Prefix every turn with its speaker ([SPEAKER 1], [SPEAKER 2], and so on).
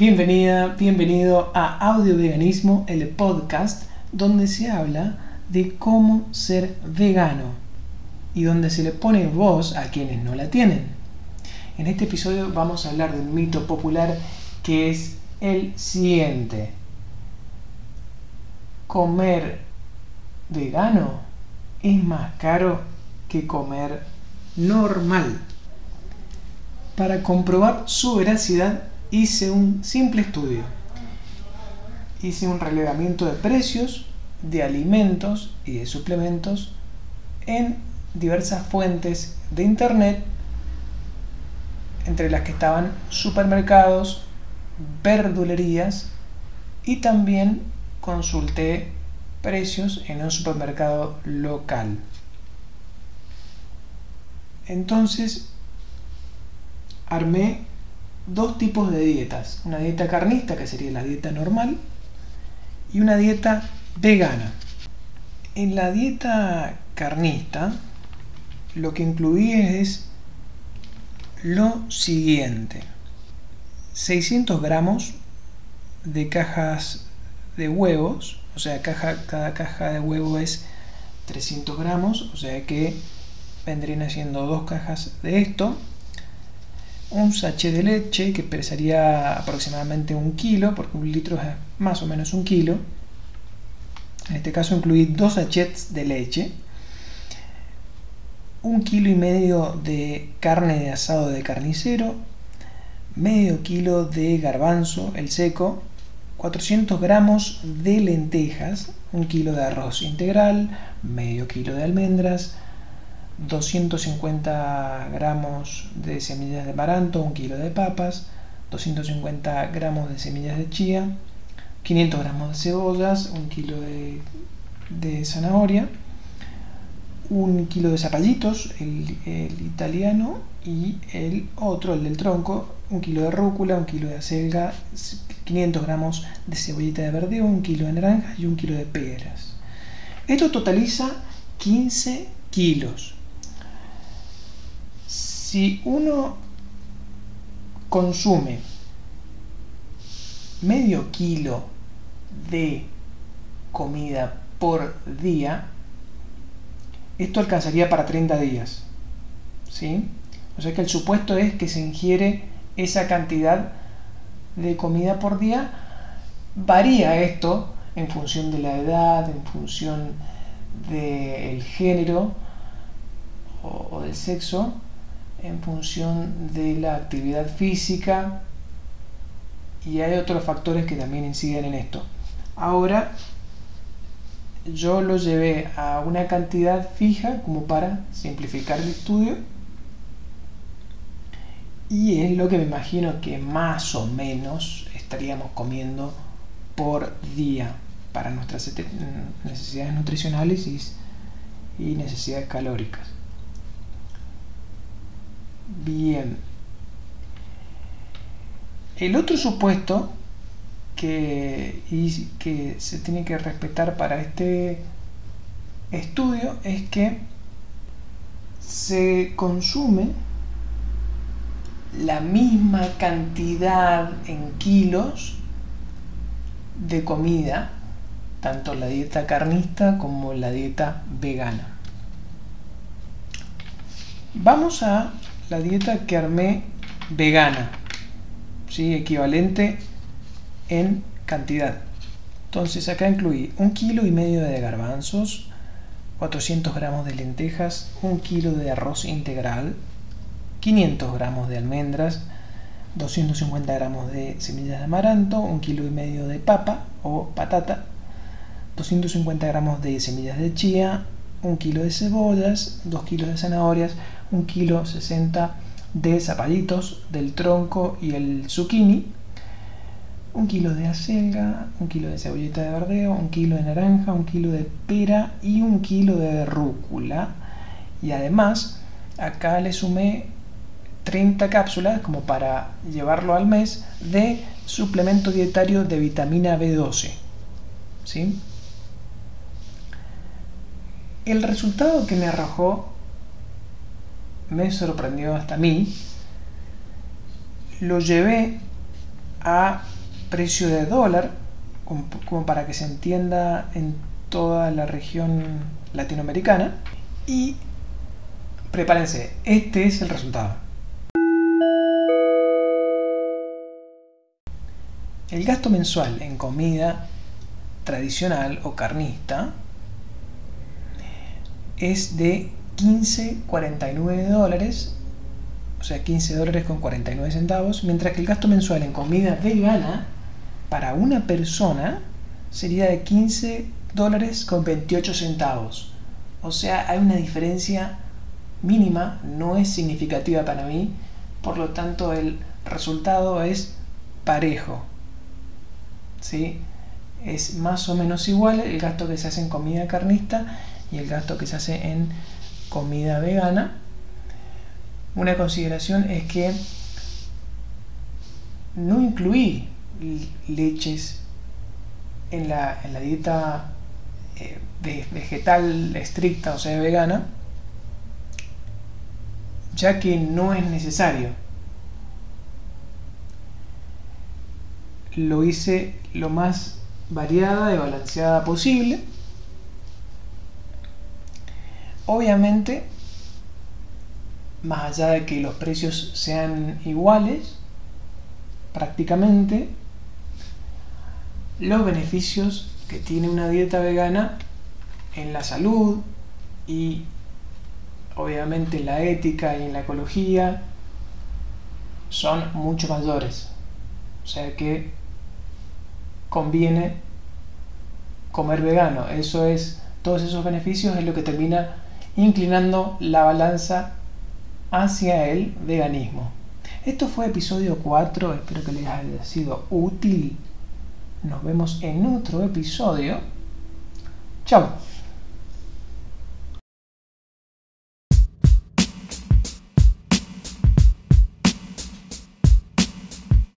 [SPEAKER 1] Bienvenida, bienvenido a Audio Veganismo, el podcast donde se habla de cómo ser vegano y donde se le pone voz a quienes no la tienen. En este episodio vamos a hablar de un mito popular que es el siguiente. Comer vegano es más caro que comer normal. Para comprobar su veracidad hice un simple estudio. Hice un relevamiento de precios de alimentos y de suplementos en diversas fuentes de internet, entre las que estaban supermercados, verdulerías y también consulté precios en un supermercado local. Entonces armé dos tipos de dietas, una dieta carnista, que sería la dieta normal, y una dieta vegana. En la dieta carnista, lo que incluí es lo siguiente. 600 gramos de cajas de huevos, o sea, caja, cada caja de huevo es 300 gramos, o sea que vendrían haciendo dos cajas de esto, un sachet de leche que pesaría aproximadamente un kilo, porque un litro es más o menos un kilo. En este caso incluí dos sachets de leche, un kilo y medio de carne de asado de carnicero, medio kilo de garbanzo, el seco, 400 gramos de lentejas, un kilo de arroz integral, medio kilo de almendras, 250 gramos de semillas de amaranto, un kilo de papas, 250 gramos de semillas de chía, 500 gramos de cebollas, un kilo de, zanahoria, un kilo de zapallitos, el, el, italiano, y el otro, el del tronco, un kilo de rúcula, un kilo de acelga, 500 gramos de cebollita de verdeo, un kilo de naranjas y un kilo de peras. Esto totaliza 15 kilos. Si uno consume medio kilo de comida por día, esto alcanzaría para 30 días. ¿sí? O sea que el supuesto es que se ingiere esa cantidad de comida por día. Varía esto en función de la edad, en función del género o, o del sexo, en función de la actividad física y hay otros factores que también inciden en esto. Ahora yo lo llevé a una cantidad fija como para simplificar el estudio y es lo que me imagino que más o menos estaríamos comiendo por día para nuestras necesidades nutricionales y necesidades calóricas. Bien. El otro supuesto que, que se tiene que respetar para este estudio es que se consume la misma cantidad en kilos de comida, tanto la dieta carnista como la dieta vegana. Vamos a la dieta que armé vegana, ¿sí? equivalente en cantidad. Entonces acá incluí un kilo y medio de garbanzos, 400 gramos de lentejas, un kilo de arroz integral, 500 gramos de almendras, 250 gramos de semillas de amaranto, un kilo y medio de papa o patata, 250 gramos de semillas de chía, un kilo de cebollas, 2 kilos de zanahorias, un kilo 60 de zapallitos del tronco y el zucchini, un kilo de acelga, un kilo de cebolleta de verdeo, un kilo de naranja, un kilo de pera y un kilo de rúcula. Y además, acá le sumé 30 cápsulas como para llevarlo al mes de suplemento dietario de vitamina B12. ¿Sí? El resultado que me arrojó me sorprendió hasta mí. Lo llevé a precio de dólar, como, para que se entienda en toda la región latinoamericana. Y prepárense, este es el resultado. El gasto mensual en comida tradicional o carnista es de 15,49 dólares, o sea, 15 dólares con 49 centavos, mientras que el gasto mensual en comida vegana para una persona sería de 15 dólares con 28 centavos. O sea, hay una diferencia mínima, no es significativa para mí, por lo tanto el resultado es parejo. ¿Sí? Es más o menos igual el gasto que se hace en comida carnista y el gasto que se hace en comida vegana. Una consideración es que no incluí leches en la, dieta eh, vegetal estricta, o sea, vegana, ya que no es necesario. Lo hice lo más variada y balanceada posible. Obviamente, más allá de que los precios sean iguales, prácticamente, los beneficios que tiene una dieta vegana en la salud y obviamente en la ética y en la ecología son mucho mayores. O sea que conviene comer vegano. Eso es, todos esos beneficios es lo que termina inclinando la balanza hacia el veganismo. Esto fue episodio 4, espero que les haya sido útil. Nos vemos en otro episodio. Chao.